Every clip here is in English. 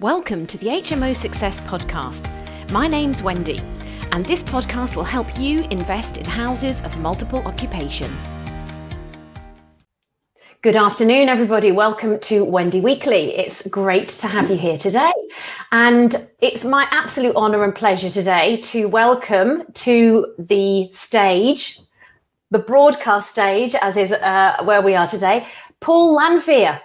Welcome to the HMO Success Podcast. My name's Wendy, and this podcast will help you invest in houses of multiple occupation. Good afternoon, everybody. Welcome to Wendy Weekly. It's great to have you here today. And it's my absolute honour and pleasure today to welcome to the stage, the broadcast stage, as is uh, where we are today, Paul Lanfear.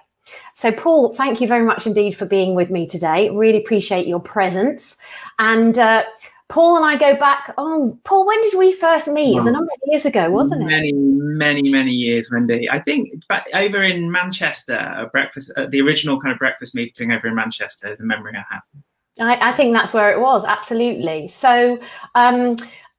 So, Paul, thank you very much indeed for being with me today. Really appreciate your presence. And uh, Paul and I go back. Oh, Paul, when did we first meet? It was a number of years ago, wasn't it? Many, many, many years, Wendy. I think back over in Manchester, a breakfast, uh, the original kind of breakfast meeting over in Manchester is a memory I have. I, I think that's where it was, absolutely. So, um,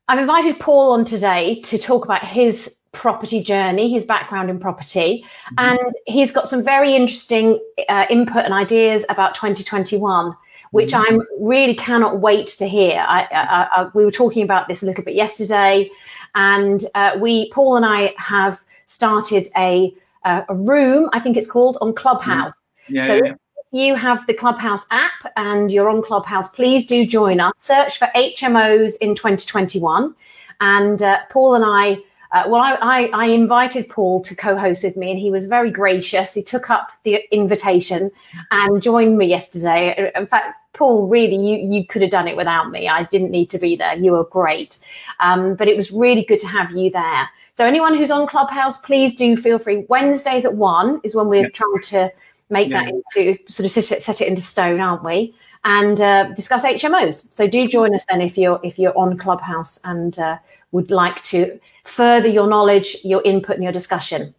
I've invited Paul on today to talk about his property journey, his background in property, mm-hmm. and he's got some very interesting uh, input and ideas about 2021 which mm-hmm. I'm really cannot wait to hear. I, I, I, we were talking about this a little bit yesterday, and uh, we, Paul and I, have started a uh, a room. I think it's called on Clubhouse. Mm-hmm. Yeah, so yeah, yeah. you have the Clubhouse app and you're on Clubhouse, please do join us. Search for HMOs in 2021, and uh, Paul and I uh, well, I, I, I, invited Paul to co-host with me, and he was very gracious. He took up the invitation and joined me yesterday. In fact, Paul, really, you you could have done it without me. I didn't need to be there. You were great, um, but it was really good to have you there. So, anyone who's on Clubhouse, please do feel free. Wednesdays at one is when we're yeah. trying to make yeah. that into sort of set it, set it into stone, aren't we? And uh, discuss HMOs. So do join us then if you're if you're on Clubhouse and uh, would like to further your knowledge, your input, and your discussion.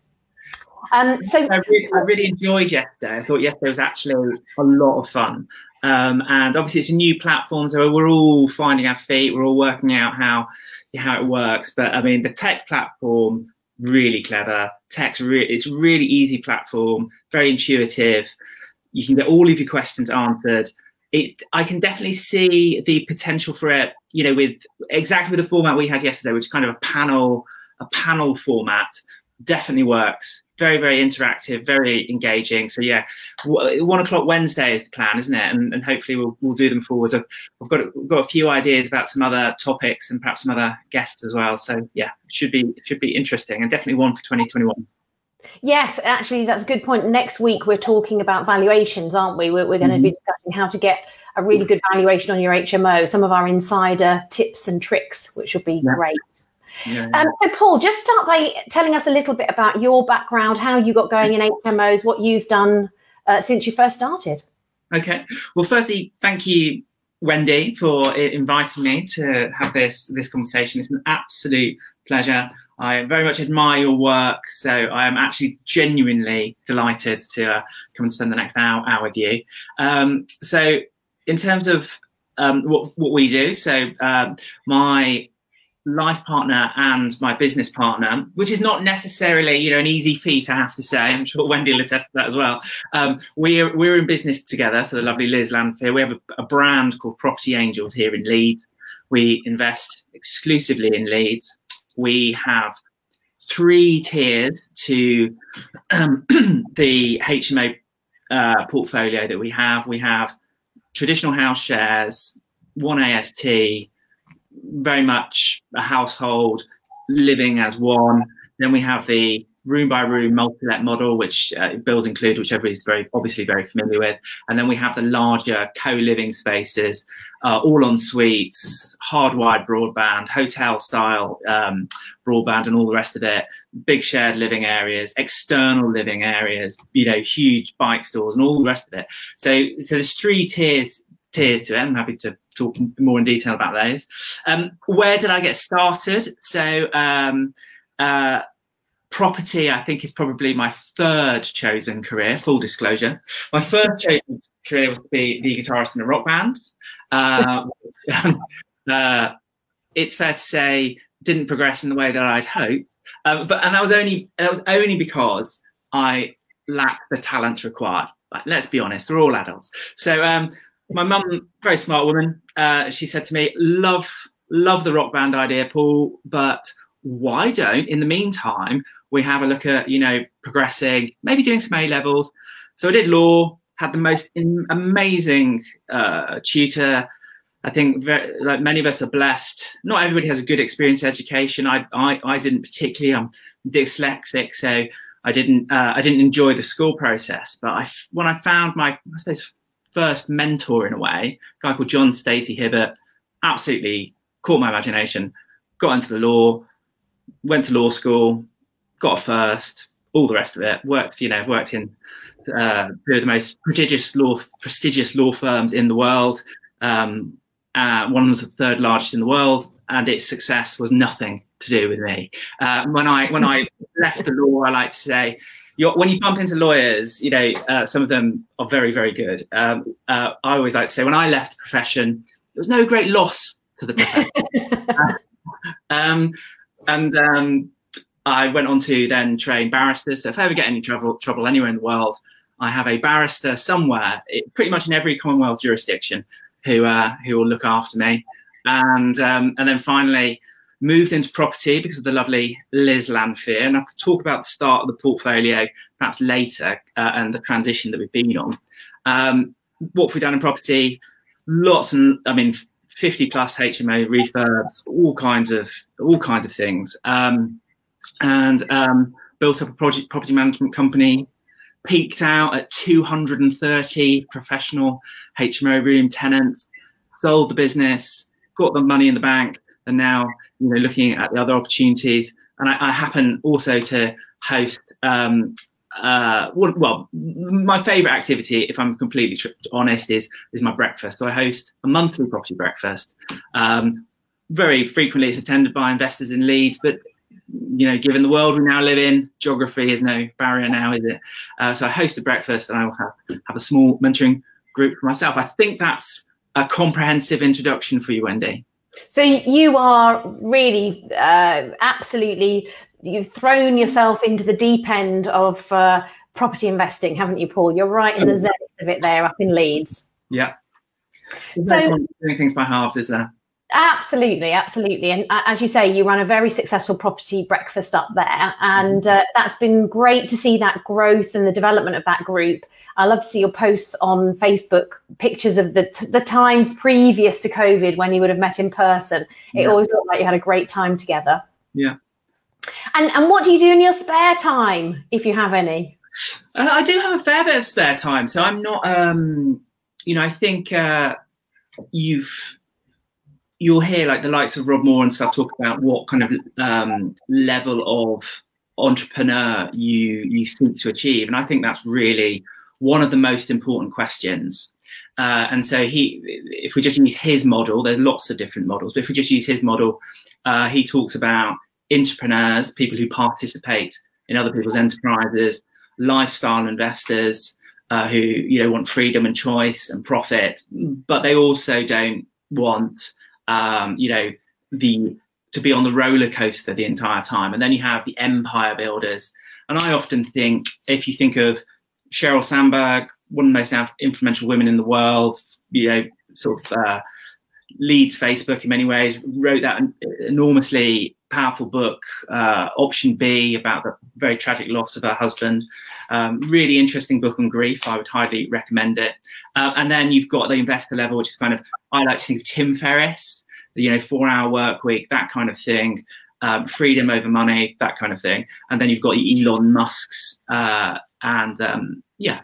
Um, so I really, I really, enjoyed yesterday. I thought yesterday was actually a lot of fun. Um, and obviously, it's a new platform, so we're all finding our feet. We're all working out how how it works. But I mean, the tech platform really clever. Tech's re- it's really easy platform, very intuitive. You can get all of your questions answered it I can definitely see the potential for it, you know, with exactly the format we had yesterday, which is kind of a panel, a panel format, definitely works. Very, very interactive, very engaging. So yeah, one o'clock Wednesday is the plan, isn't it? And, and hopefully we'll we'll do them forwards. I've, I've got we've got a few ideas about some other topics and perhaps some other guests as well. So yeah, should be should be interesting and definitely one for 2021. Yes, actually, that's a good point. Next week, we're talking about valuations, aren't we? We're, we're going mm-hmm. to be discussing how to get a really good valuation on your HMO, some of our insider tips and tricks, which will be yeah. great. Yeah, yeah. Um, so, Paul, just start by telling us a little bit about your background, how you got going in HMOs, what you've done uh, since you first started. Okay. Well, firstly, thank you, Wendy, for inviting me to have this this conversation. It's an absolute pleasure. I very much admire your work, so I am actually genuinely delighted to uh, come and spend the next hour, hour with you. Um, so, in terms of um, what, what we do, so um, my life partner and my business partner, which is not necessarily you know an easy feat, I have to say. I'm sure Wendy will attest to that as well. Um, we're we're in business together. So the lovely Liz Lanfear. We have a, a brand called Property Angels here in Leeds. We invest exclusively in Leeds we have three tiers to um, the HMO uh, portfolio that we have. We have traditional house shares, one AST, very much a household living as one. Then we have the room by room multi-let model, which uh, bills include, which everybody's very obviously very familiar with. And then we have the larger co-living spaces, uh, all en suites, hardwired broadband, hotel style um, broadband, and all the rest of it. Big shared living areas, external living areas, you know, huge bike stores, and all the rest of it. So, so there's three tiers tiers to it. I'm happy to talk more in detail about those. Um, where did I get started? So. Um, uh, property, I think, is probably my third chosen career. Full disclosure, my first chosen career was to be the guitarist in a rock band. Uh, uh, it's fair to say didn't progress in the way that I'd hoped, uh, but and that was only that was only because I lacked the talent required. Like, let's be honest, we're all adults. So um, my mum, very smart woman, uh, she said to me, "Love, love the rock band idea, Paul, but." Why don't, in the meantime, we have a look at, you know, progressing, maybe doing some A levels. So I did law, had the most in, amazing uh, tutor. I think very, like many of us are blessed. Not everybody has a good experience education. I, I, I didn't particularly. I'm dyslexic, so I didn't uh, I didn't enjoy the school process. But I when I found my I suppose first mentor in a way, a guy called John Stacey Hibbert, absolutely caught my imagination. Got into the law, went to law school, got a first, all the rest of it. Worked, you know, worked in uh, two of the most prestigious law prestigious law firms in the world. Um, uh, one was the third largest in the world, and its success was nothing to do with me. Uh, when I when I left the law, I like to say, when you bump into lawyers, you know, uh, some of them are very very good. Um, uh, I always like to say, when I left the profession, there was no great loss to the profession. um, and um, I went on to then train barristers. So if I ever get any trouble trouble anywhere in the world, I have a barrister somewhere, it, pretty much in every Commonwealth jurisdiction, who uh, who will look after me. And um, and then finally moved into property because of the lovely Liz Lanfear. And I could talk about the start of the portfolio perhaps later uh, and the transition that we've been on. Um, what have we done in property? Lots and I mean, 50 plus HMO refurbs, all kinds of all kinds of things. Um, and um, built up a project property management company peaked out at 230 professional HMO room tenants, sold the business, got the money in the bank, and now you know looking at the other opportunities. And I, I happen also to host. Um, uh, well, my favorite activity, if I'm completely honest, is is my breakfast. So I host a monthly property breakfast. Um, very frequently, it's attended by investors in Leeds, but you know, given the world we now live in, geography is no barrier now, is it? Uh, so I host a breakfast and I will have, have a small mentoring group for myself. I think that's a comprehensive introduction for you, Wendy. So you are really uh, absolutely, you've thrown yourself into the deep end of uh, property investing, haven't you, Paul? You're right in the zenith of it there up in Leeds. Yeah. So, doing things by halves, is there? Absolutely, absolutely. And uh, as you say, you run a very successful property breakfast up there. And uh, that's been great to see that growth and the development of that group. I love to see your posts on Facebook, pictures of the, the times previous to COVID when you would have met in person. It yeah. always looked like you had a great time together. Yeah. And, and what do you do in your spare time, if you have any? Uh, I do have a fair bit of spare time. So I'm not, um, you know, I think uh, you've, you'll hear like the likes of Rob Moore and stuff talk about what kind of um, level of entrepreneur you you seek to achieve, and I think that's really one of the most important questions. Uh, and so he, if we just use his model, there's lots of different models, but if we just use his model, uh, he talks about entrepreneurs, people who participate in other people's enterprises, lifestyle investors uh, who you know want freedom and choice and profit, but they also don't want um, you know, the to be on the roller coaster the entire time. And then you have the empire builders. And I often think, if you think of Sheryl Sandberg, one of the most influential women in the world, you know, sort of uh, leads Facebook in many ways, wrote that enormously powerful book, uh, Option B, about the very tragic loss of her husband. Um, really interesting book on grief. I would highly recommend it. Uh, and then you've got the investor level, which is kind of, I like to think of Tim Ferriss you know, four hour work week, that kind of thing, um, freedom over money, that kind of thing. And then you've got Elon Musk's, uh, and um, yeah,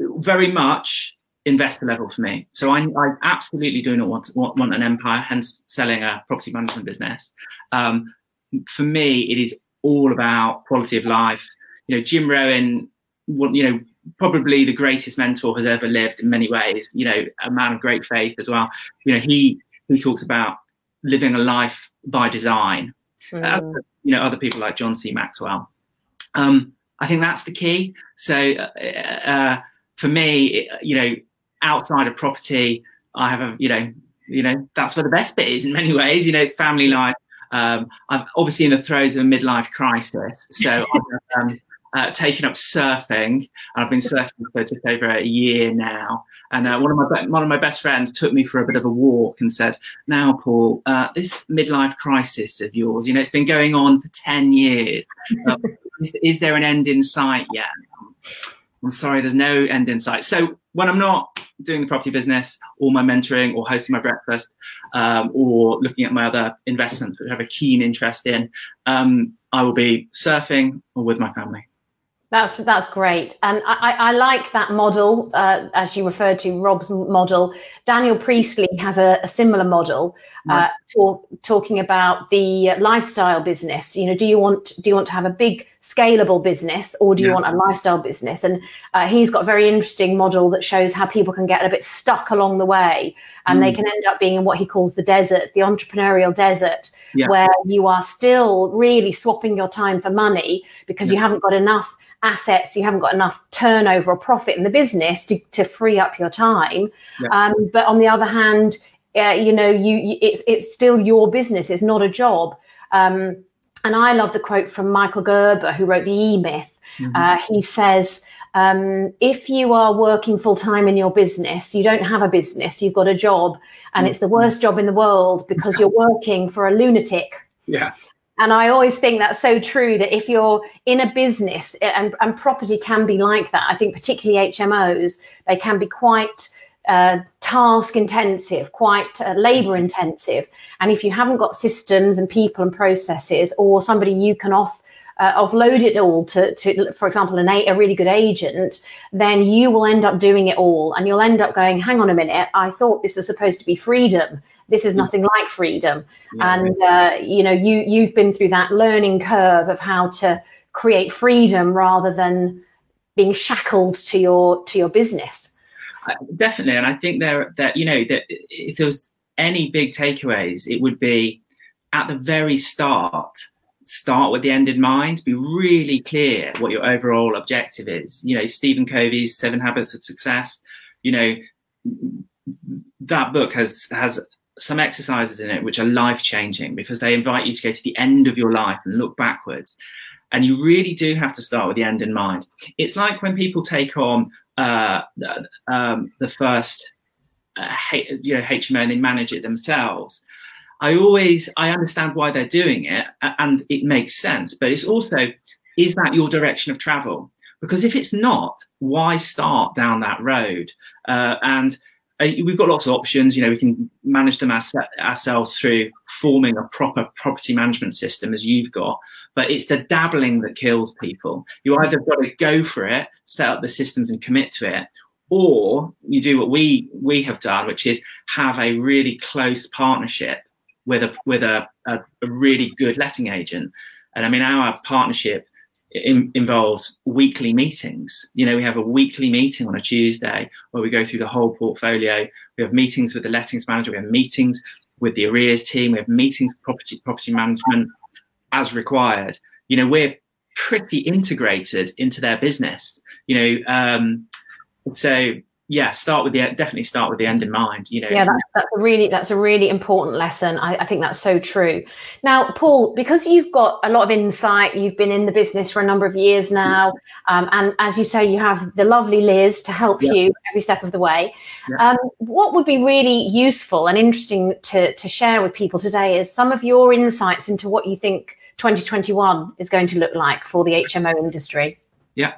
very much investor level for me. So I, I absolutely do not want, want, want an empire, hence selling a property management business. Um, for me, it is all about quality of life. You know, Jim Rohn, you know, probably the greatest mentor has ever lived in many ways. You know, a man of great faith as well. You know, he he talks about living a life by design. Mm. Uh, you know, other people like John C. Maxwell. Um, I think that's the key. So uh, uh, for me, you know, outside of property, I have a, you know, you know, that's where the best bit is in many ways. You know, it's family life. Um, I'm obviously in the throes of a midlife crisis, so I've um, uh, taken up surfing. I've been surfing for just over a year now, and uh, one of my one of my best friends took me for a bit of a walk and said, "Now, Paul, uh, this midlife crisis of yours, you know, it's been going on for ten years. is, is, there an end in sight yet?" I'm sorry, there's no end in sight. So when I'm not doing the property business or my mentoring or hosting my breakfast um, or looking at my other investments, which I have a keen interest in, um, I will be surfing or with my family. That's that's great, and I, I like that model uh, as you referred to Rob's model. Daniel Priestley has a, a similar model, uh, talk, talking about the lifestyle business. You know, do you want do you want to have a big scalable business or do you yeah. want a lifestyle business? And uh, he's got a very interesting model that shows how people can get a bit stuck along the way, and mm. they can end up being in what he calls the desert, the entrepreneurial desert, yeah. where you are still really swapping your time for money because yeah. you haven't got enough assets, you haven't got enough turnover or profit in the business to, to free up your time. Yeah. Um, but on the other hand, uh, you know, you, you, it's it's still your business. It's not a job. Um, and I love the quote from Michael Gerber, who wrote the E Myth. Mm-hmm. Uh, he says. Um, if you are working full time in your business, you don't have a business, you've got a job, and mm-hmm. it's the worst job in the world because you're working for a lunatic. Yeah. And I always think that's so true that if you're in a business, and, and property can be like that, I think particularly HMOs, they can be quite uh, task intensive, quite uh, labor intensive. And if you haven't got systems and people and processes, or somebody you can off uh, offload it all to, to, for example, an, a really good agent, then you will end up doing it all, and you'll end up going, "Hang on a minute, I thought this was supposed to be freedom." This is nothing like freedom. Yeah. and uh, you know you you've been through that learning curve of how to create freedom rather than being shackled to your to your business. Uh, definitely. And i think there that you know that if there was any big takeaways it would be at the very start start with the end in mind. Be really clear what your overall objective is. You know stephen covey's seven habits of success you know that book has has some exercises in it which are life changing because they invite you to go to the end of your life and look backwards. And you really do have to start with the end in mind. It's like when people take on uh, um, the first, uh, you know, HMO and they manage it themselves. I always I understand why they're doing it and it makes sense, but it's also is that your direction of travel? Because if it's not, why start down that road? Uh, and uh, we've got lots of options. You know, we can manage them ourselves through forming a proper property management system, as you've got. But it's the dabbling that kills people. You either got to go for it, set up the systems, and commit to it, or you do what we we have done, which is have a really close partnership with a with a, a, a really good letting agent. And I mean, our partnership in, involves weekly meetings. You know, we have a weekly meeting on a Tuesday where we go through the whole portfolio. We have meetings with the lettings manager. We have meetings with the arrears team. We have meetings with property property management as required. You know, we're pretty integrated into their business. You know, um, so yeah, start with the definitely start with the end in mind. You know, yeah, that's, that's a really that's a really important lesson. I, I, think that's so true. Now, Paul, because you've got a lot of insight, you've been in the business for a number of years now, um, and as you say, you have the lovely Liz to help yeah. you every step of the way. Yeah. Um, what would be really useful and interesting to to share with people today is some of your insights into what you think 2021 is going to look like for the HMO industry. Yeah.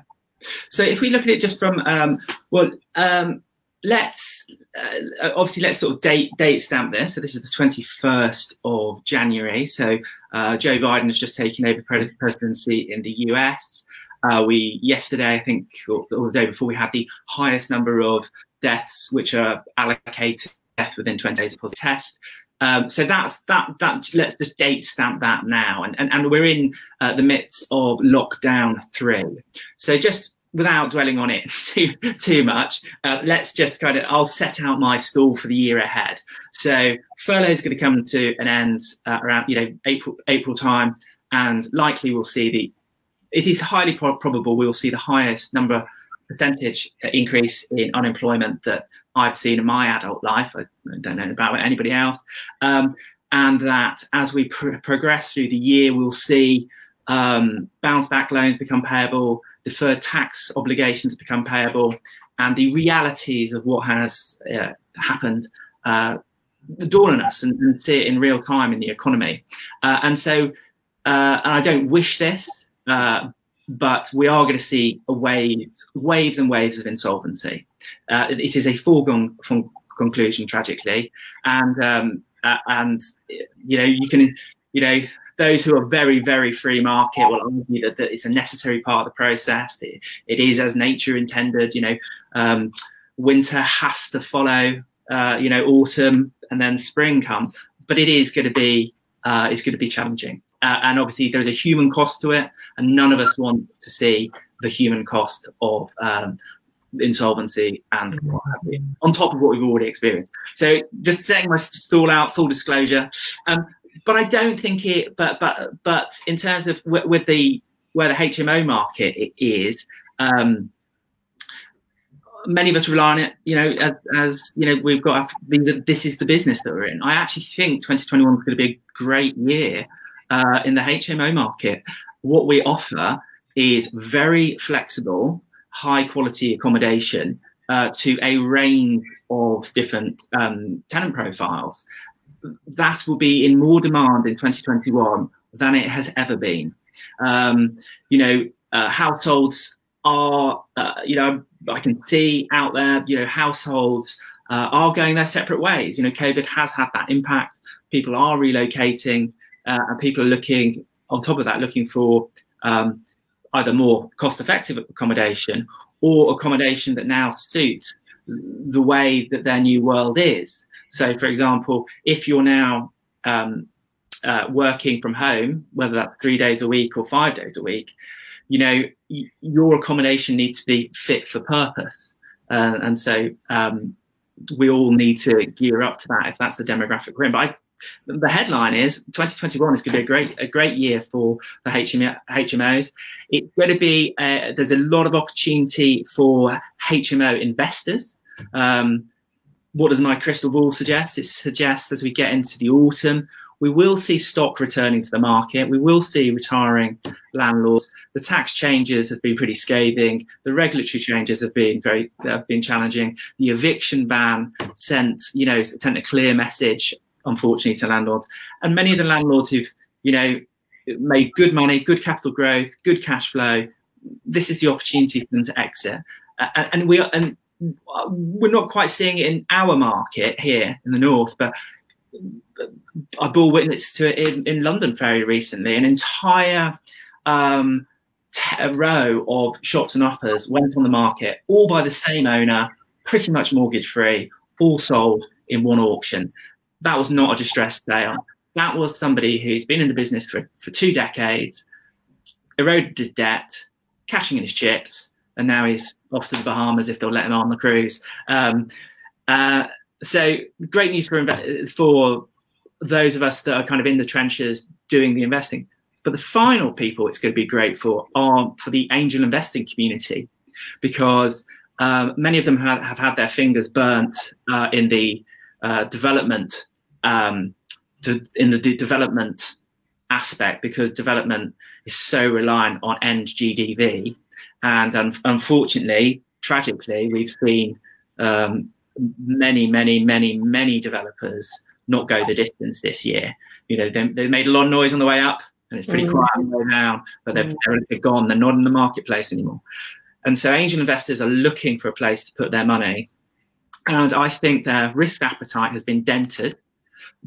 So if we look at it just from um, well, um, let's uh, obviously let's sort of date date stamp this. So this is the twenty first of January. So uh, Joe Biden has just taken over presidency in the US. Uh, we yesterday, I think, or, or, the day before, we had the highest number of deaths which are allocated death within 20 days of positive test. Um, so that's that. That let's just date stamp that now, and and, and we're in uh, the midst of lockdown three. So just without dwelling on it too too much, uh, let's just kind of I'll set out my stall for the year ahead. So furlough is going to come to an end uh, around you know April April time, and likely we'll see the. It is highly pro- probable we will see the highest number percentage increase in unemployment that I've seen in my adult life. I don't know about anybody else. Um, and that as we pr- progress through the year, we'll see um, bounce back loans become payable, deferred tax obligations become payable, and the realities of what has uh, happened uh, dawn on us and, and, see it in real time in the economy. Uh, and so, uh, and I don't wish this, uh, but we are going to see a wave, waves and waves of insolvency. Uh, it is a foregone conclusion, tragically, and um, uh, and you know you can you know those who are very very free market will argue that, that it's a necessary part of the process. It, it is as nature intended. You know, um, winter has to follow. Uh, you know, autumn and then spring comes, but it is going to be uh, is going to be challenging. Uh, and obviously, there's a human cost to it, and none of us want to see the human cost of um, insolvency and on top of what we've already experienced. So, just setting my stall out, full disclosure. Um, but I don't think it. But but but in terms of w- with the where the HMO market is. Um, many of us rely on it, you know, as, as you know, we've got this is the business that we're in. I actually think 2021 is going to be a great year uh, in the HMO market. What we offer is very flexible, high quality accommodation uh, to a range of different um, tenant profiles. That will be in more demand in 2021 than it has ever been. Um, you know, uh, households are, uh, you know, I can see out there, you know, households uh, are going their separate ways. You know, COVID has had that impact. People are relocating, uh, and people are looking, on top of that, looking for um, either more cost-effective accommodation or accommodation that now suits the way that their new world is. So, for example, if you're now um, uh, working from home, whether that's three days a week or five days a week, you know, y- your accommodation needs to be fit for purpose. Uh, and so um, we all need to gear up to that if that's the demographic we're in. But I, the headline is 2021 is going to be a great a great year for the HMOs. It's going to be uh, there's a lot of opportunity for HMO investors. Um, what does my crystal ball suggest? It suggests as we get into the autumn, we will see stock returning to the market. We will see retiring landlords. The tax changes have been pretty scathing. The regulatory changes have been very have been challenging. The eviction ban sent you know sent a clear message, unfortunately, to landlords. And many of the landlords who've you know made good money, good capital growth, good cash flow. This is the opportunity for them to exit. Uh, and we are, and we're not quite seeing it in our market here in the north, but I bore witness to it in, in London very recently. An entire um, t- row of shops and uppers went on the market, all by the same owner, pretty much mortgage free, all sold in one auction. That was not a distressed sale. That was somebody who's been in the business for, for two decades, eroded his debt, cashing in his chips, and now he's off to the Bahamas if they'll let him on the cruise. Um, uh, so great news for for those of us that are kind of in the trenches doing the investing. But the final people it's going to be great for are for the angel investing community, because um, many of them have, have, had their fingers burnt uh, in the uh, development um, to, in the de- development aspect because development is so reliant on end GDV, and um, unfortunately, tragically, we've seen um, many, many, many, many developers not go the distance this year. You know, they, they made a lot of noise on the way up, and it's pretty mm. quiet on the way down. But they've, mm. they're, they're gone. They're not in the marketplace anymore. And so, angel investors are looking for a place to put their money. And I think their risk appetite has been dented,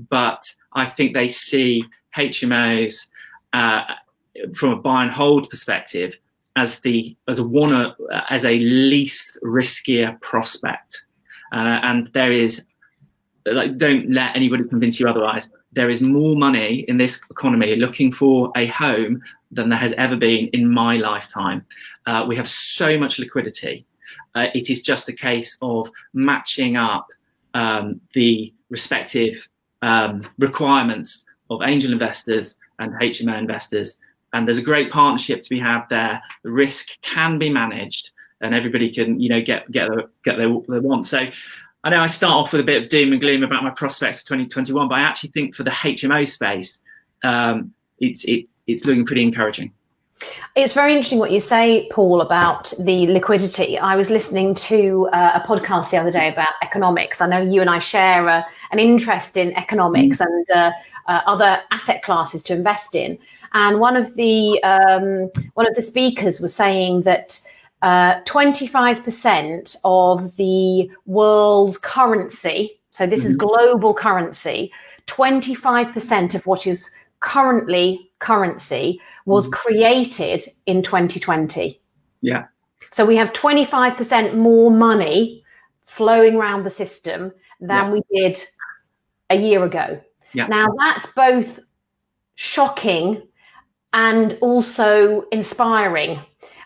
but I think they see HMOs uh, from a buy and hold perspective as the as a one uh, as a least riskier prospect. Uh, and there is like don't let anybody convince you otherwise. There is more money in this economy looking for a home than there has ever been in my lifetime. Uh, we have so much liquidity uh, it is just a case of matching up um, the respective um, requirements of angel investors and hmo investors and there's a great partnership to be had there the risk can be managed and everybody can you know get get their, get their, their want. So I know I start off with a bit of doom and gloom about my prospects for 2021, but I actually think for the HMO space, um, it's it, it's looking pretty encouraging. It's very interesting what you say, Paul, about the liquidity. I was listening to uh, a podcast the other day about economics. I know you and I share uh, an interest in economics mm. and uh, uh other asset classes to invest in. and one of the um, one of the speakers was saying that uh, 25% of the world's currency, so this mm-hmm. is global currency, 25% of what is currently currency was mm-hmm. created in 2020. Yeah. So we have 25% more money flowing around the system than yeah. we did a year ago. Yeah. Now that's both shocking and also inspiring.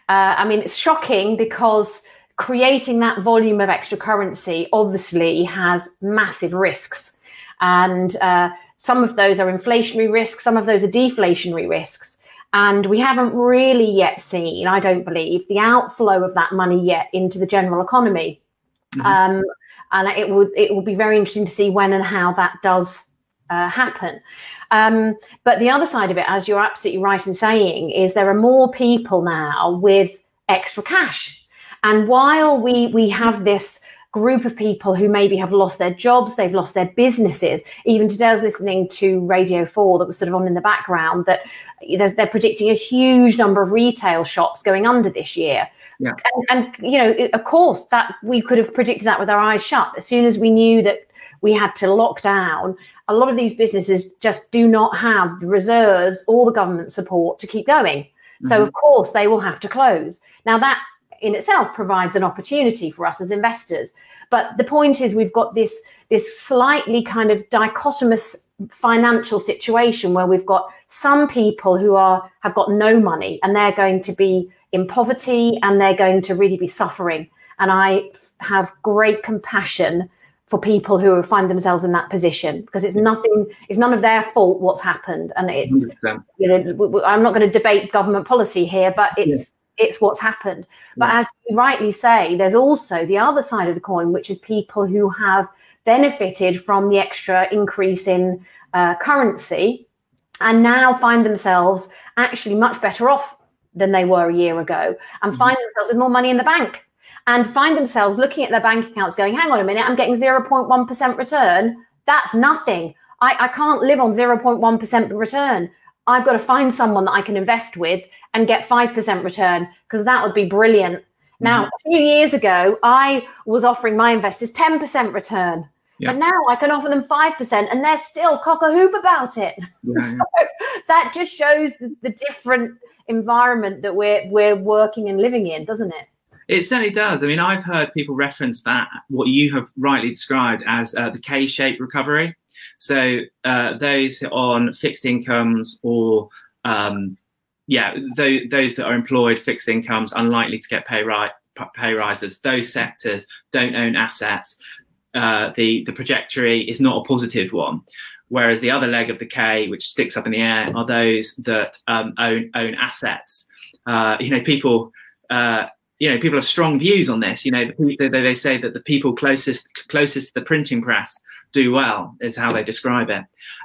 Uh, I mean, it's shocking because creating that volume of extra currency obviously has massive risks. And uh, some of those are inflationary risks, some of those are deflationary risks. And we haven't really yet seen, I don't believe, the outflow of that money yet into the general economy. Mm-hmm. Um, and it will it will be very interesting to see when and how that does uh, happen. Um, but the other side of it, as you're absolutely right in saying, is there are more people now with extra cash. And while we we have this group of people who maybe have lost their jobs, they've lost their businesses. Even today, I was listening to Radio 4 that was sort of on in the background that they're predicting a huge number of retail shops going under this year. Yeah. And, and, you know, of course, that we could have predicted that with our eyes shut. As soon as we knew that we had to lock down, a lot of these businesses just do not have the reserves or the government support to keep going. Mm-hmm. So, of course, they will have to close. Now, that in itself provides an opportunity for us as investors. But the point is, we've got this this slightly kind of dichotomous financial situation where we've got some people who are have got no money and they're going to be in poverty and they're going to really be suffering. And I have great compassion for people who find themselves in that position because it's nothing, it's none of their fault what's happened. And it's, 100%. you know, I'm not going to debate government policy here, but it's. It's what's happened. But yeah. as you rightly say, there's also the other side of the coin, which is people who have benefited from the extra increase in uh, currency and now find themselves actually much better off than they were a year ago and mm-hmm. find themselves with more money in the bank and find themselves looking at their bank accounts going, hang on a minute, I'm getting 0.1% return. That's nothing. I, I can't live on 0.1% return. I've got to find someone that I can invest with and get 5% return because that would be brilliant. Mm-hmm. Now, a few years ago, I was offering my investors 10% return. Yeah. But now I can offer them 5% and they're still cock a hoop about it. Yeah, so that just shows the, the different environment that we're, we're working and living in, doesn't it? It certainly does. I mean, I've heard people reference that, what you have rightly described as uh, the K shaped recovery. So, uh, those on fixed incomes or, um, yeah, th- those that are employed, fixed incomes, unlikely to get pay, ri- pay rises, those sectors don't own assets. Uh, the, the trajectory is not a positive one. Whereas the other leg of the K, which sticks up in the air, are those that um, own own assets. Uh, you know, people uh, you know people have strong views on this. You know they, they say that the people closest closest to the printing press do well is how they describe it.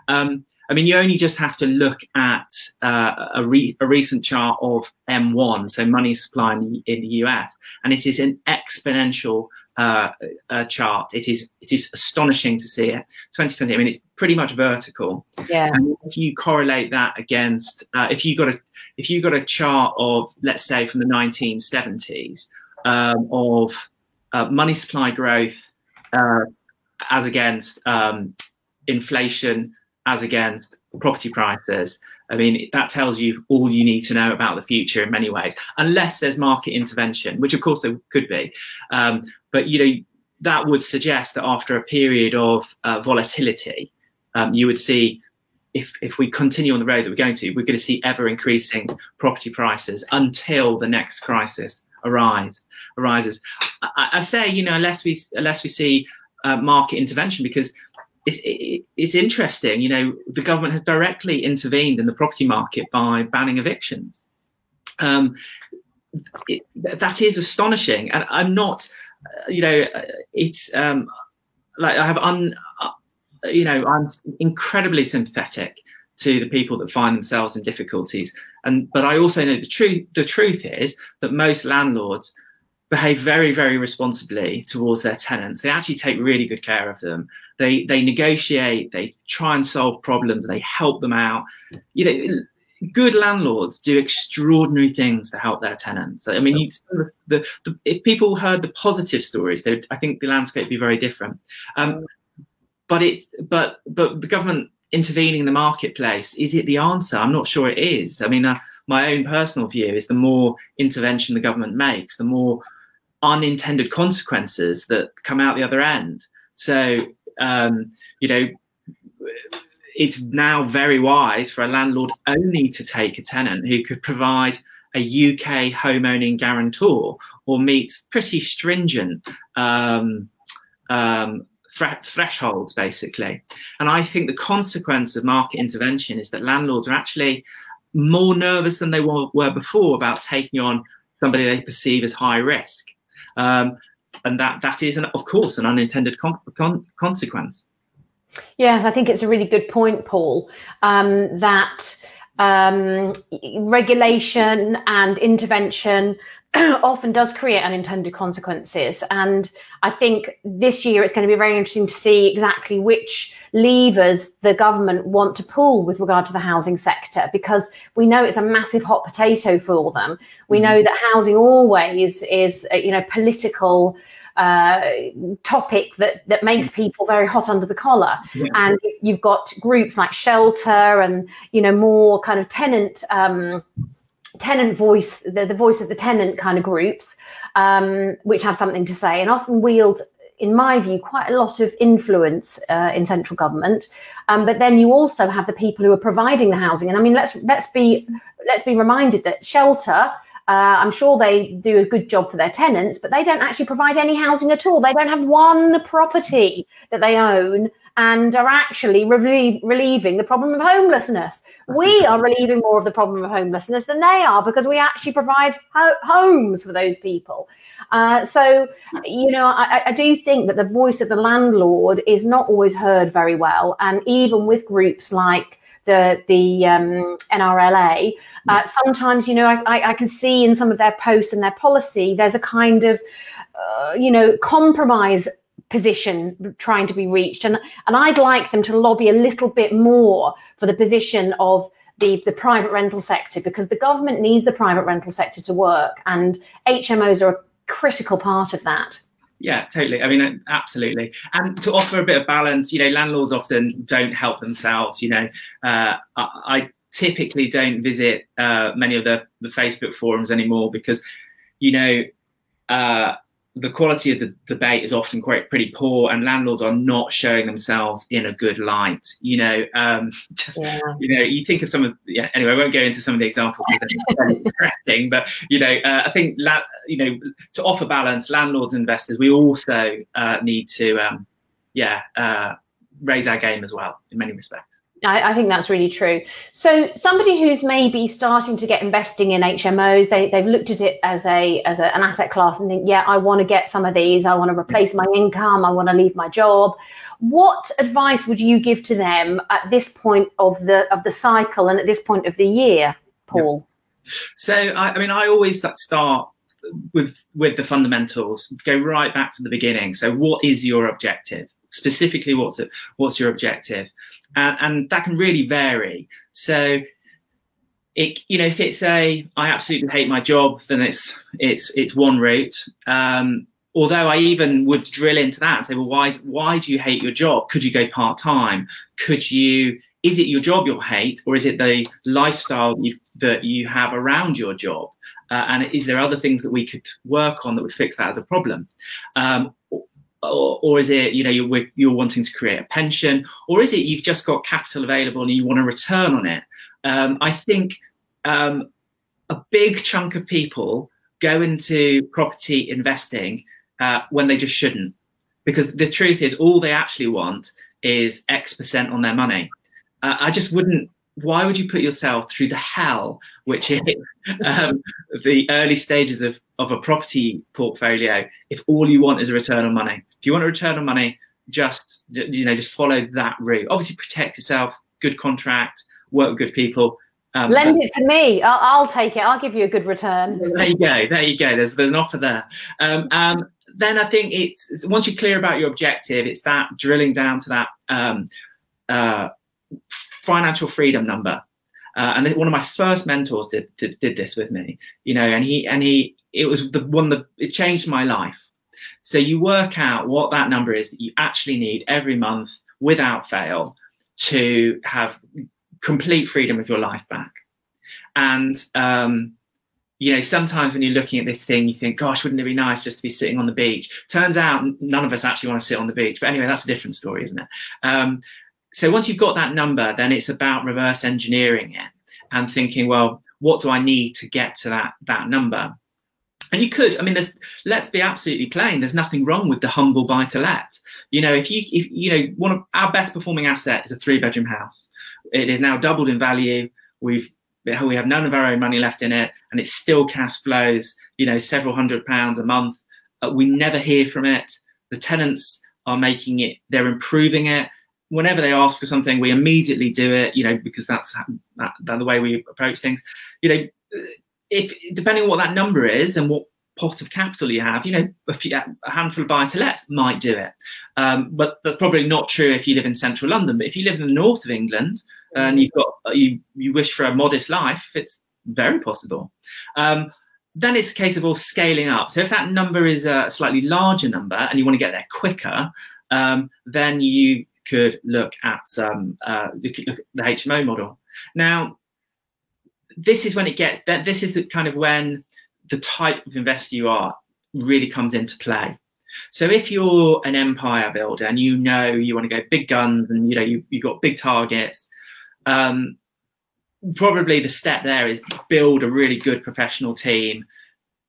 Um, i mean you only just have to look at uh, a, re- a, recent chart of m1 so money supply in the, in the us and it is an exponential uh, uh, chart. It is it is astonishing to see it. 2020. I mean, it's pretty much vertical. Yeah. And if you correlate that against, uh, if you got a if you got a chart of let's say from the 1970s um, of uh, money supply growth uh, as against um, inflation, as against property prices. I mean, that tells you all you need to know about the future in many ways, unless there's market intervention, which of course there could be. Um, but you know, that would suggest that after a period of uh, volatility, um, you would see if if we continue on the road that we're going to, we're going to see ever increasing property prices until the next crisis arise arises. I, I say, you know, unless we unless we see uh, market intervention, because it's it, it's interesting. You know, the government has directly intervened in the property market by banning evictions. Um, it, that is astonishing, and I'm not uh, you know, uh, it's um, like I have un, uh, you know, I'm incredibly sympathetic to the people that find themselves in difficulties, and but I also know the truth. The truth is that most landlords behave very, very responsibly towards their tenants. They actually take really good care of them. They they negotiate. They try and solve problems. They help them out. You know, good landlords do extraordinary things to help their tenants. I mean, you, the, the, if people heard the positive stories, would, I think the landscape would be very different. Um, but it, but but the government intervening in the marketplace is it the answer? I'm not sure it is. I mean, uh, my own personal view is the more intervention the government makes, the more unintended consequences that come out the other end. So, um, you know, it's now very wise for a landlord only to take a tenant who could provide a UK homeowning guarantor or meets pretty stringent um, um, thresholds, basically. And I think the consequence of market intervention is that landlords are actually more nervous than they were, were before about taking on somebody they perceive as high risk. Um, and that that is, an, of course, an unintended con- con- consequence. Yes, I think it's a really good point, Paul. Um, that um, regulation and intervention often does create unintended consequences. And I think this year it's going to be very interesting to see exactly which levers the government want to pull with regard to the housing sector, because we know it's a massive hot potato for them. We mm-hmm. know that housing always is, you know, political uh, topic that that makes mm. people very hot under the collar. Yeah. And you've got groups like Shelter and you know more kind of tenant um, tenant voice, the, the voice of the tenant kind of groups, um, which have something to say and often wield in my view, quite a lot of influence uh, in central government. Um, but then you also have the people who are providing the housing. And I mean, let's let's be let's be reminded that shelter uh, I'm sure they do a good job for their tenants, but they don't actually provide any housing at all. They don't have one property that they own and are actually relieving the problem of homelessness. We are relieving more of the problem of homelessness than they are because we actually provide ho- homes for those people. Uh, so, you know, I, I, do think that the voice of the landlord is not always heard very well. And even with groups like the the um, NRLA. Uh, sometimes, you know, I, I, can see in some of their posts and their policy, there's a kind of, uh, you know, compromise position trying to be reached, and and I'd like them to lobby a little bit more for the position of the, the private rental sector because the government needs the private rental sector to work, and HMOs are a critical part of that. Yeah, totally. I mean, absolutely. And to offer a bit of balance, you know, landlords often don't help themselves. You know, uh, I, I, typically don't visit uh, many of the, the Facebook forums anymore because, you know, uh, the quality of the debate is often quite pretty poor, and landlords are not showing themselves in a good light. You know, um, just yeah. you know, you think of some of yeah. Anyway, I won't go into some of the examples interesting, but you know, uh, I think la- you know to offer balance, landlords, investors, we also uh, need to um, yeah uh, raise our game as well in many respects. I, I, think that's really true. So somebody who's maybe starting to get investing in HMOs, they, they've looked at it as a as a, an asset class and think, yeah, I want to get some of these. I want to replace my income. I want to leave my job. What advice would you give to them at this point of the of the cycle and at this point of the year, Paul? Yeah. So I, I mean, I always start with with the fundamentals. Go right back to the beginning. So, what is your objective? Specifically, what's it? What's your objective? and, and that can really vary. So it you know if it's a I absolutely hate my job, then it's it's it's one route. Um, although I even would drill into that and say, well, why why do you hate your job? Could you go part time? Could you? Is it your job you'll hate, or is it the lifestyle that you have around your job? Uh, and is there other things that we could work on that would fix that as a problem? Um, or, or, is it you know you're you're wanting to create a pension, or is it you've just got capital available and you want a return on it? Um, I think um, a big chunk of people go into property investing uh, when they just shouldn't, because the truth is all they actually want is X percent on their money. Uh, I just wouldn't why would you put yourself through the hell which is um, the early stages of, of a property portfolio if all you want is a return on money if you want a return on money just you know just follow that route. Obviously protect yourself good contract work with good people um, lend but, it to me. I'll, I'll, take it. I'll give you a good return. There you go. There you go. There's, there's an offer there. Um, um, then i think it's once you're clear about your objective it's that drilling down to that um, uh, financial freedom number. Uh, and one of my first mentors did, did, did this with me, you know, and he and he it was the one that it changed my life. So you work out what that number is that you actually need every month without fail to have complete freedom of your life back. And um, you know, sometimes when you're looking at this thing, you think, gosh, wouldn't it be nice just to be sitting on the beach? Turns out none of us actually want to sit on the beach. But anyway, that's a different story, isn't it? Um, so once you've got that number, then it's about reverse engineering it and thinking, well, what do I need to get to that that number? And you could, I mean, there's let's be absolutely plain. There's nothing wrong with the humble buy to let. You know, if you if you know one of our best performing asset is a three bedroom house. It is now doubled in value. We've we have none of our own money left in it, and it still cash flows, you know, several hundred pounds a month. Uh, we never hear from it. The tenants are making it; they're improving it. Whenever they ask for something, we immediately do it, you know, because that's that, that the way we approach things. You know, if depending on what that number is and what pot of capital you have, you know, a, few, a handful of buy to lets might do it. Um, but that's probably not true if you live in central London. But if you live in the north of England, and you've got you you wish for a modest life, it's very possible. Um, then it's a case of all scaling up. So if that number is a slightly larger number and you want to get there quicker, um, then you could look at um, uh, look at the HMO model. Now, this is when it gets that this is the kind of when the type of investor you are really comes into play. So if you're an empire builder and you know you want to go big guns and you know you, you've got big targets, um, probably the step there is build a really good professional team,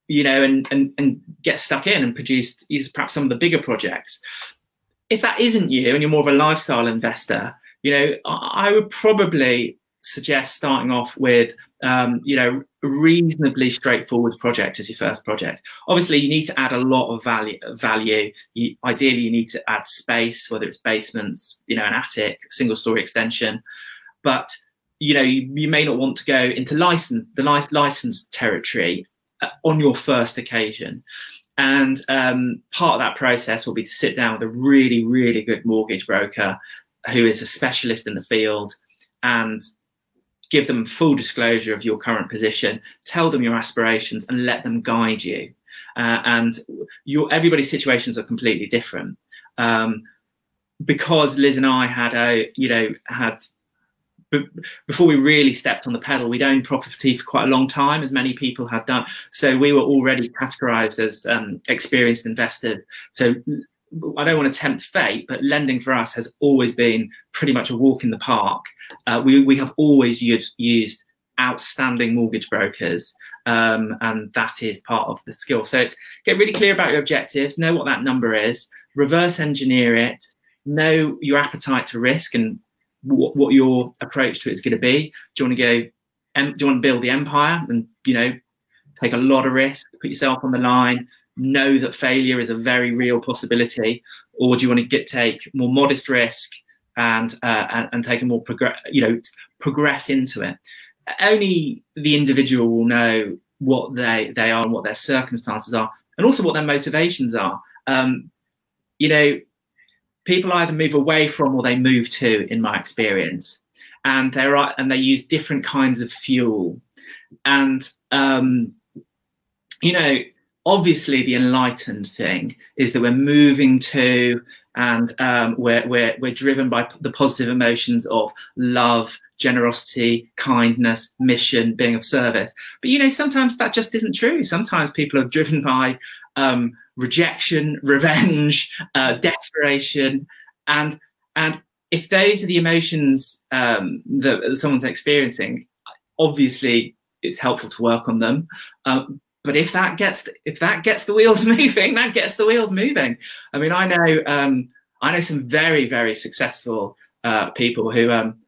you know, and and and get stuck in and produce perhaps some of the bigger projects. If that isn't you and you're more of a lifestyle investor, you know, I would probably suggest starting off with um, you know reasonably straightforward project as your first project. Obviously you need to add a lot of value value. You, ideally you need to add space whether it's basements you know an attic single story extension. But you know you, you may not want to go into license the li- license territory uh, on your first occasion. And um, part of that process will be to sit down with a really really good mortgage broker who is a specialist in the field and give them full disclosure of your current position tell them your aspirations and let them guide you uh, and your everybody's situations are completely different um, because liz and i had a you know had before we really stepped on the pedal, we'd owned property for quite a long time, as many people had done. So we were already categorized as um, experienced investors. So I don't want to tempt fate, but lending for us has always been pretty much a walk in the park. Uh, we, we have always used, used outstanding mortgage brokers, um, and that is part of the skill. So it's get really clear about your objectives, know what that number is, reverse engineer it, know your appetite to risk and what, what your approach to it is going to be. Do you want to go? do you want to build the empire and you know take a lot of risk, put yourself on the line, know that failure is a very real possibility, or do you want to get take more modest risk and uh, and, and, take a more progress you know progress into it? Only the individual will know what they they are and what their circumstances are, and also what their motivations are. Um, you know, people either move away from or they move to, in my experience, and they are and they use different kinds of fuel, and um, you know, obviously the enlightened thing is that we're moving to and um, we're, we're, we're driven by the positive emotions of love, generosity, kindness, mission, being of service. But you know, sometimes that just isn't true. Sometimes people are driven by um, rejection, revenge, uh, desperation, and and if those are the emotions um, that someone's experiencing, obviously it's helpful to work on them. But if that gets if that gets the wheels moving, that gets the wheels moving. I mean, I know um, I know some very very successful uh, people who um,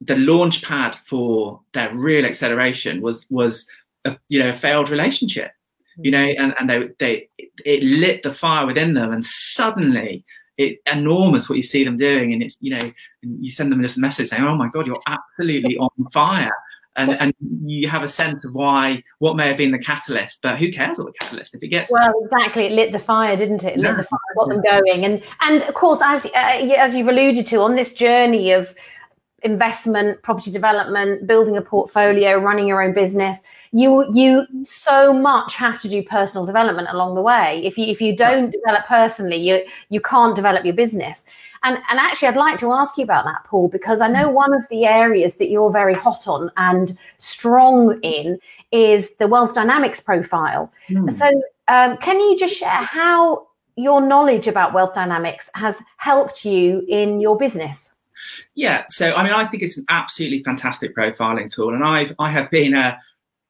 the launch pad for their real acceleration was was a, you know a failed relationship you know, and, and they, they, it lit the fire within them. And suddenly it's enormous what you see them doing. And it's, you know, you send them a message saying, oh my God, you're absolutely on fire. And, and you have a sense of why what may have been the catalyst, but who cares what the catalyst if it gets well exactly it lit the fire, didn't it? It lit the fire, got them going, and and of course as uh, as you've alluded to on this journey of investment, property development, building a portfolio, running your own business, you you so much have to do personal development along the way. If you if you don't develop personally, you you can't develop your business. And and actually, I'd like to ask you about that, Paul, because I know one of the areas that you're very hot on and strong in is the wealth dynamics profile. Mm. So, um, can you just share how your knowledge about wealth dynamics has helped you in your business? Yeah, so I mean, I think it's an absolutely fantastic profiling tool, and I've I have been a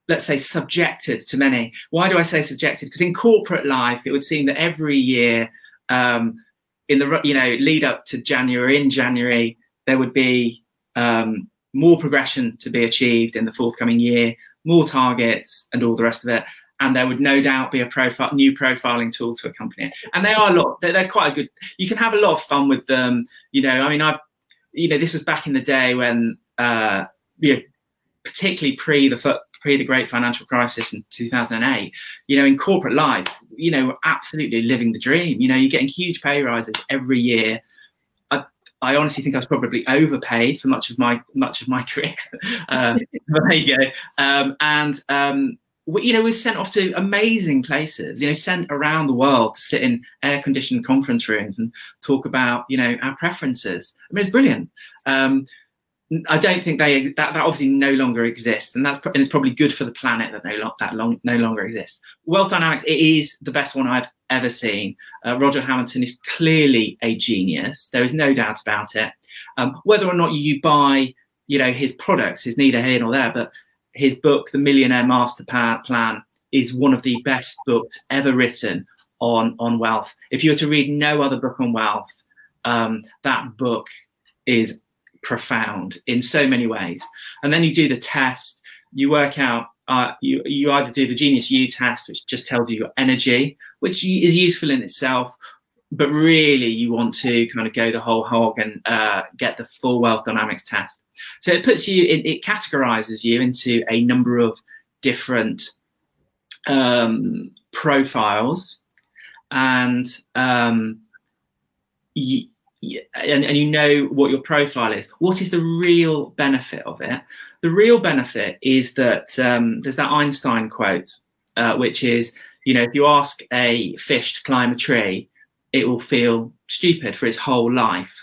let's say subjected to many. Why do I say subjected? Because in corporate life, it would seem that every year, um, in the you know lead up to January, in January, there would be um, more progression to be achieved in the forthcoming year, more targets, and all the rest of it. And there would no doubt be a profile, new profiling tool to accompany it. And they are a lot. They're, they're quite a good. You can have a lot of fun with them. You know, I mean, I you know, this was back in the day when, uh, you know, particularly pre the pre the great financial crisis in 2008, you know, in corporate life, you know, we're absolutely living the dream. You know, you're getting huge pay rises every year. I, I honestly think I was probably overpaid for much of my much of my career. uh, there you go. Um, and um, we, you know, we're sent off to amazing places. You know, sent around the world to sit in air-conditioned conference rooms and talk about you know our preferences. I mean, it's brilliant. Um, I don't think they that, that obviously no longer exists, and that's and it's probably good for the planet that no that long no longer exists. Wealth dynamics it is the best one I've ever seen. Uh, Roger Hamilton is clearly a genius. There is no doubt about it. Um, whether or not you buy you know his products is neither here nor there, but his book, The Millionaire Master Plan, is one of the best books ever written on on wealth. If you were to read no other book on wealth, um, that book is profound in so many ways. And then you do the test, you work out. Uh, you you either do the Genius U test, which just tells you your energy, which is useful in itself, but really you want to kind of go the whole hog and uh, get the full wealth dynamics test. So it puts you, it, it categorizes you into a number of different um, profiles, and um, you, and, and you know what your profile is. What is the real benefit of it? The real benefit is that um, there's that Einstein quote, uh, which is, you know, if you ask a fish to climb a tree, it will feel stupid for its whole life.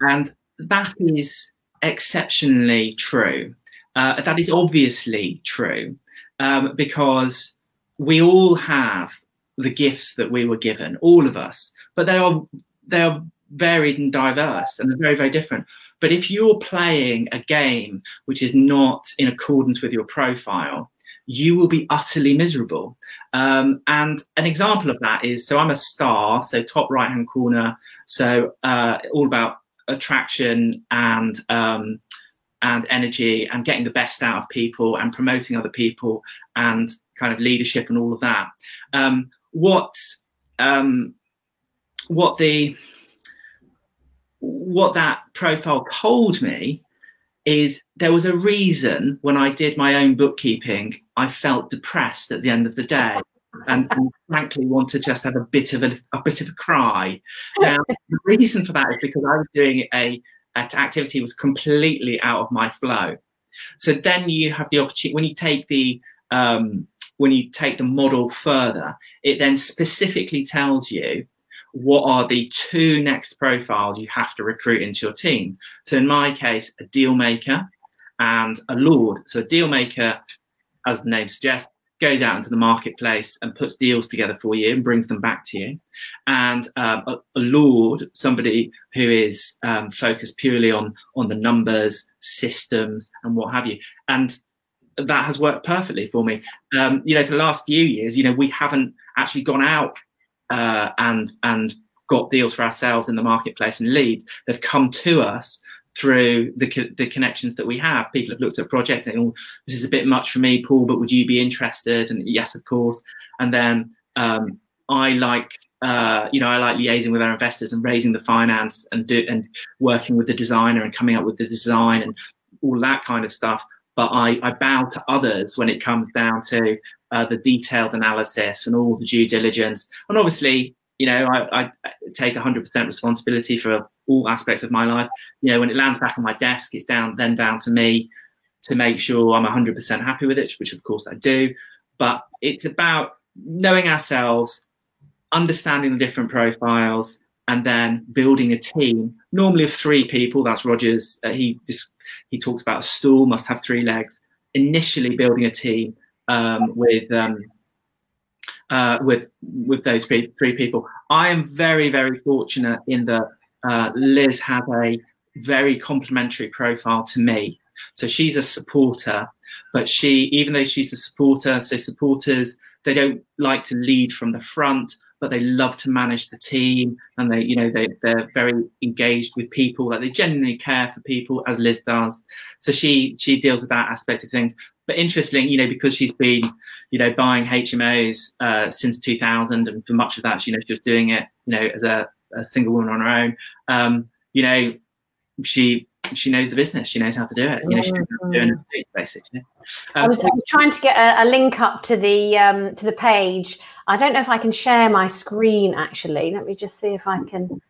And that is exceptionally true. Uh, that is obviously true um, because we all have the gifts that we were given, all of us, but they are they are varied and diverse and they're very very different. But if you're playing a game which is not in accordance with your profile, you will be utterly miserable. Um, and an example of that is so I'm a star, so top right hand corner, so uh, all about attraction and um, and energy and getting the best out of people and promoting other people and kind of leadership and all of that. Um, what um, what the what that profile told me is there was a reason when I did my own bookkeeping, I felt depressed at the end of the day. And, and frankly, want to just have a bit of a, a bit of a cry. Now, the reason for that is because I was doing a, an activity was completely out of my flow. So then you have the opportunity when you take the um, when you take the model further, it then specifically tells you what are the two next profiles you have to recruit into your team. So in my case, a deal maker and a lord. So a deal maker, as the name suggests, goes out into the marketplace and puts deals together for you and brings them back to you. And um, a, a, lord, somebody who is um, focused purely on on the numbers, systems, and what have you. And that has worked perfectly for me. Um, you know, for the last few years, you know, we haven't actually gone out uh, and and got deals for ourselves in the marketplace and leads. They've come to us through the the connections that we have. People have looked at a project and oh, this is a bit much for me, Paul, but would you be interested? And yes, of course. And then um, I like uh, you know I like liaising with our investors and raising the finance and do and working with the designer and coming up with the design and all that kind of stuff. But I, I bow to others when it comes down to uh, the detailed analysis and all the due diligence. And obviously, You know, I, I take 100% responsibility for all aspects of my life. You know, when it lands back on my desk, it's down then down to me to make sure I'm 100% happy with it, which of course I do. But it's about knowing ourselves, understanding the different profiles, and then building a team, normally of three people. That's Rogers. Uh, he just, he talks about a stool must have three legs. Initially, building a team um, with um, uh, with with those three, people. I am very very fortunate in that uh, Liz has a very complementary profile to me. So she's a supporter, but she even though she's a supporter, so supporters they don't like to lead from the front but they love to manage the team and they you know they, they're very engaged with people like they genuinely care for people as liz does so she she deals with that aspect of things but interesting you know because she's been you know buying hmos uh, since 2000 and for much of that you know she was doing it you know as a, a single woman on her own um, you know she she knows the business. She knows how to do it. You know, she's doing it basically. Um, I, was, I, was, trying to get a, a, link up to the um, to the page, I don't know if I can share my screen actually. Let me just see if I can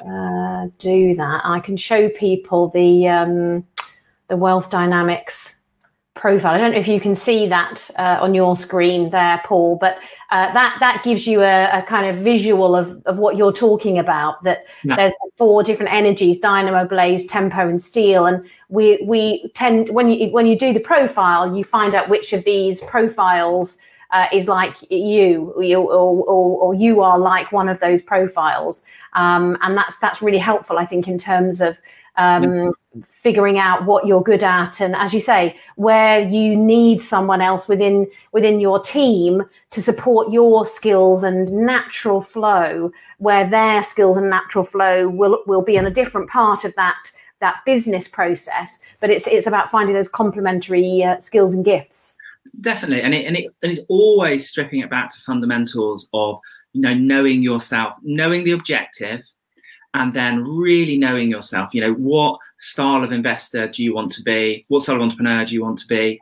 uh, do that. I can show people the um, the wealth dynamics profile. I don't know if you can see that uh, on your screen there, Paul, but uh, that that gives you a, a, kind of visual of, of what you're talking about. That yeah. there's four different energies: dynamo, blaze, tempo, and steel. And we we tend when you when you do the profile, you find out which of these profiles uh, is like you, you or, or, or, you are like one of those profiles. Um, and that's that's really helpful, I think, in terms of um, figuring out what you're good at, and as you say, where you need someone else within within your team to support your skills and natural flow, where their skills and natural flow will will be in a different part of that that business process. But it's it's about finding those complementary uh, skills and gifts definitely. And it, and it and it's always stripping it back to fundamentals of you know knowing yourself knowing the objective and then really knowing yourself. You know what style of investor do you want to be? What style of entrepreneur do you want to be?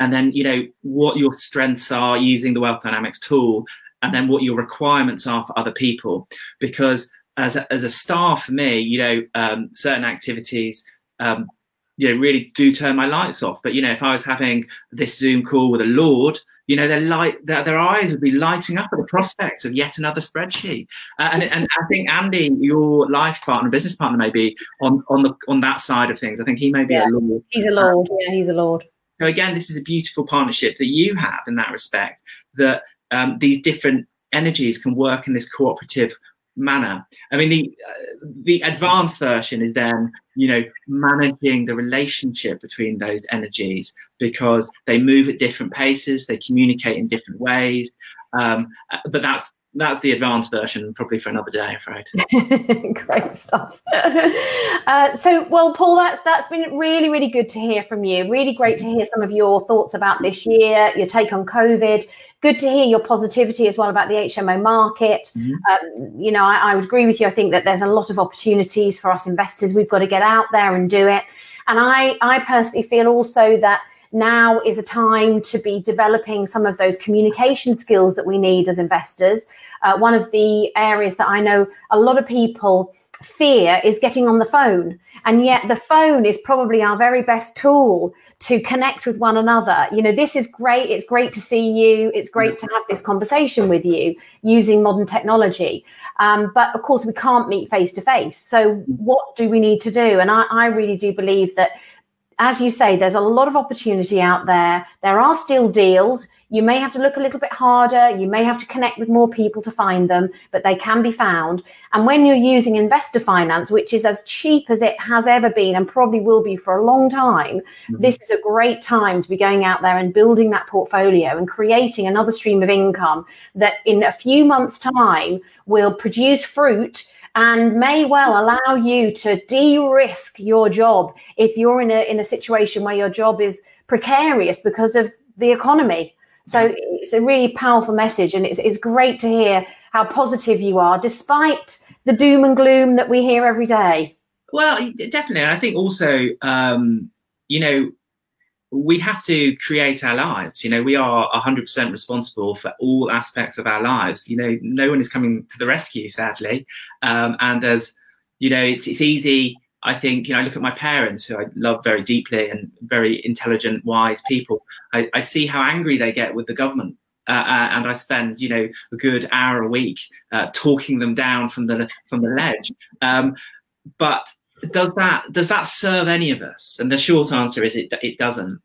And then you know what your strengths are using the wealth dynamics tool and then what your requirements are for other people. Because as a, as a star for me you know um, certain activities um, you know really do turn my lights off. But you know if i was having this zoom call with a lord you know their light their, their eyes would be lighting up at the prospect of yet another spreadsheet. Uh, and, and i think andy your life partner business partner may be on on the on that side of things. I think he may be yeah, a lord. He's a lord. Yeah he's a lord. so again this is a beautiful partnership that you have in that respect that um, these different energies can work in this cooperative manner. I mean, the uh, the advanced version is then you know managing the relationship between those energies because they move at different paces, they communicate in different ways. Um, uh, but that's that's the advanced version, probably for another day, I'm afraid. Great stuff. Uh, so, well, Paul, that's that's been really, really good to hear from you. Really great to hear some of your thoughts about this year, your take on COVID. Good to hear your positivity as well about the HMO market. Mm-hmm. Um, you know, I, I would agree with you. I think that there's a lot of opportunities for us investors. We've got to get out there and do it. And I, I personally feel also that now is a time to be developing some of those communication skills that we need as investors uh, one of the areas that I know a lot of people fear is getting on the phone. And yet, the phone is probably our very best tool to connect with one another. You know, this is great. It's great to see you. It's great to have this conversation with you using modern technology. Um, but of course, we can't meet face to face. So, what do we need to do? And I, I really do believe that, as you say, there's a lot of opportunity out there. There are still deals. You may have to look a little bit harder. You may have to connect with more people to find them, but they can be found. And when you're using investor finance, which is as cheap as it has ever been and probably will be for a long time, mm-hmm. this is a great time to be going out there and building that portfolio and creating another stream of income that in a few months' time will produce fruit and may well allow you to de-risk your job if you're in a in a situation where your job is precarious because of the economy. So it's a really powerful message, and it's, it's great to hear how positive you are, despite the doom and gloom that we hear every day. Well, definitely. I think also, um, you know, we have to create our lives. You know, we are 100% responsible for all aspects of our lives. You know, no one is coming to the rescue, sadly. Um, and as you know, it's it's easy. I think you know, I look at my parents, who I love very deeply and very intelligent, wise people. I, I see how angry they get with the government. Uh, uh, and I spend, you know, a good hour a week uh, talking them down from the from the ledge. Um, but does that does that serve any of us? And the short answer is it it doesn't.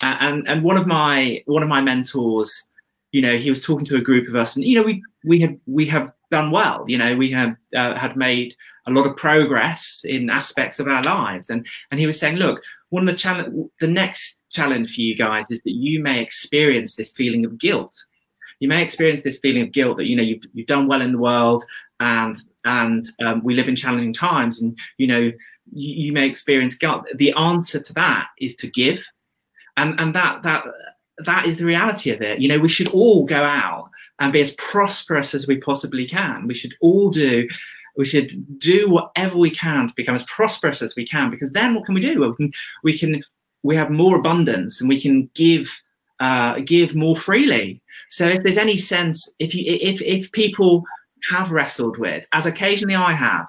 And and one of my one of my mentors, you know, he was talking to a group of us, and you know, we we had we have done well. You know, we have uh, had made a lot of progress in aspects of our lives, and and he was saying, look, one of the challenge, the next challenge for you guys is that you may experience this feeling of guilt. You may experience this feeling of guilt that you know you've you've done well in the world, and and um, we live in challenging times. And you know you, you, may experience guilt. The answer to that is to give. And and that that that is the reality of it. You know we should all go out and be as prosperous as we possibly can. We should all do we should do whatever we can to become as prosperous as we can because then what can we do? Well, we can we can we have more abundance and we can give uh, give more freely. So if there's any sense if you if if people have wrestled with, as occasionally I have,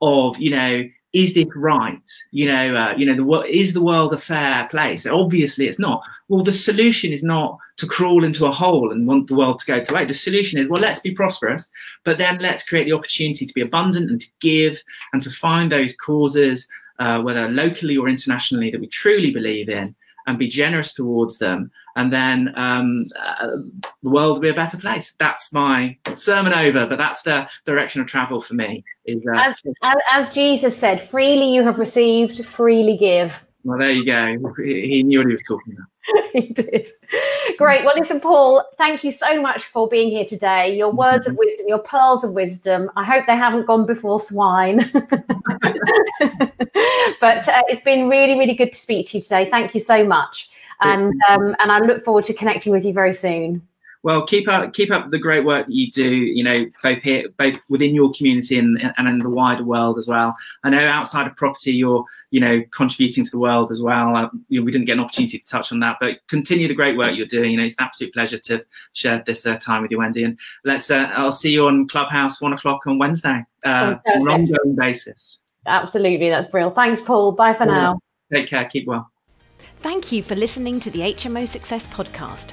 of you know, is this right? You know, uh, you know, the is the world a fair place? Obviously, it's not. Well, the solution is not to crawl into a hole and want the world to go to waste. The solution is well, let's be prosperous, but then let's create the opportunity to be abundant and to give and to find those causes, uh, whether locally or internationally, that we truly believe in, and be generous towards them, and then um, uh, the world will be a better place. That's my sermon over, but that's the direction of travel for me. Is, uh, as, as, as Jesus said, freely you have received, freely give. Well, there you go. He knew what he was talking about. he did. Great. Well, listen, Paul, thank you so much for being here today. Your words of wisdom, your pearls of wisdom. I hope they haven't gone before swine. but uh, it's been really, really good to speak to you today. Thank you so much. And, um, and I look forward to connecting with you very soon well keep up keep up the great work that you do you know both here both within your community and, and in the wider world as well. I know outside of property you're you know contributing to the world as well. Uh, you know, we didn't get an opportunity to touch on that but continue the great work you're doing. You know it's an absolute pleasure to share this uh, time with you wendy. And let's uh, i'll see you on clubhouse one o'clock on wednesday uh, on an ongoing basis. Absolutely that's brilliant. Thanks paul. Bye for now. Take care. Keep well. Thank you for listening to the hmo success podcast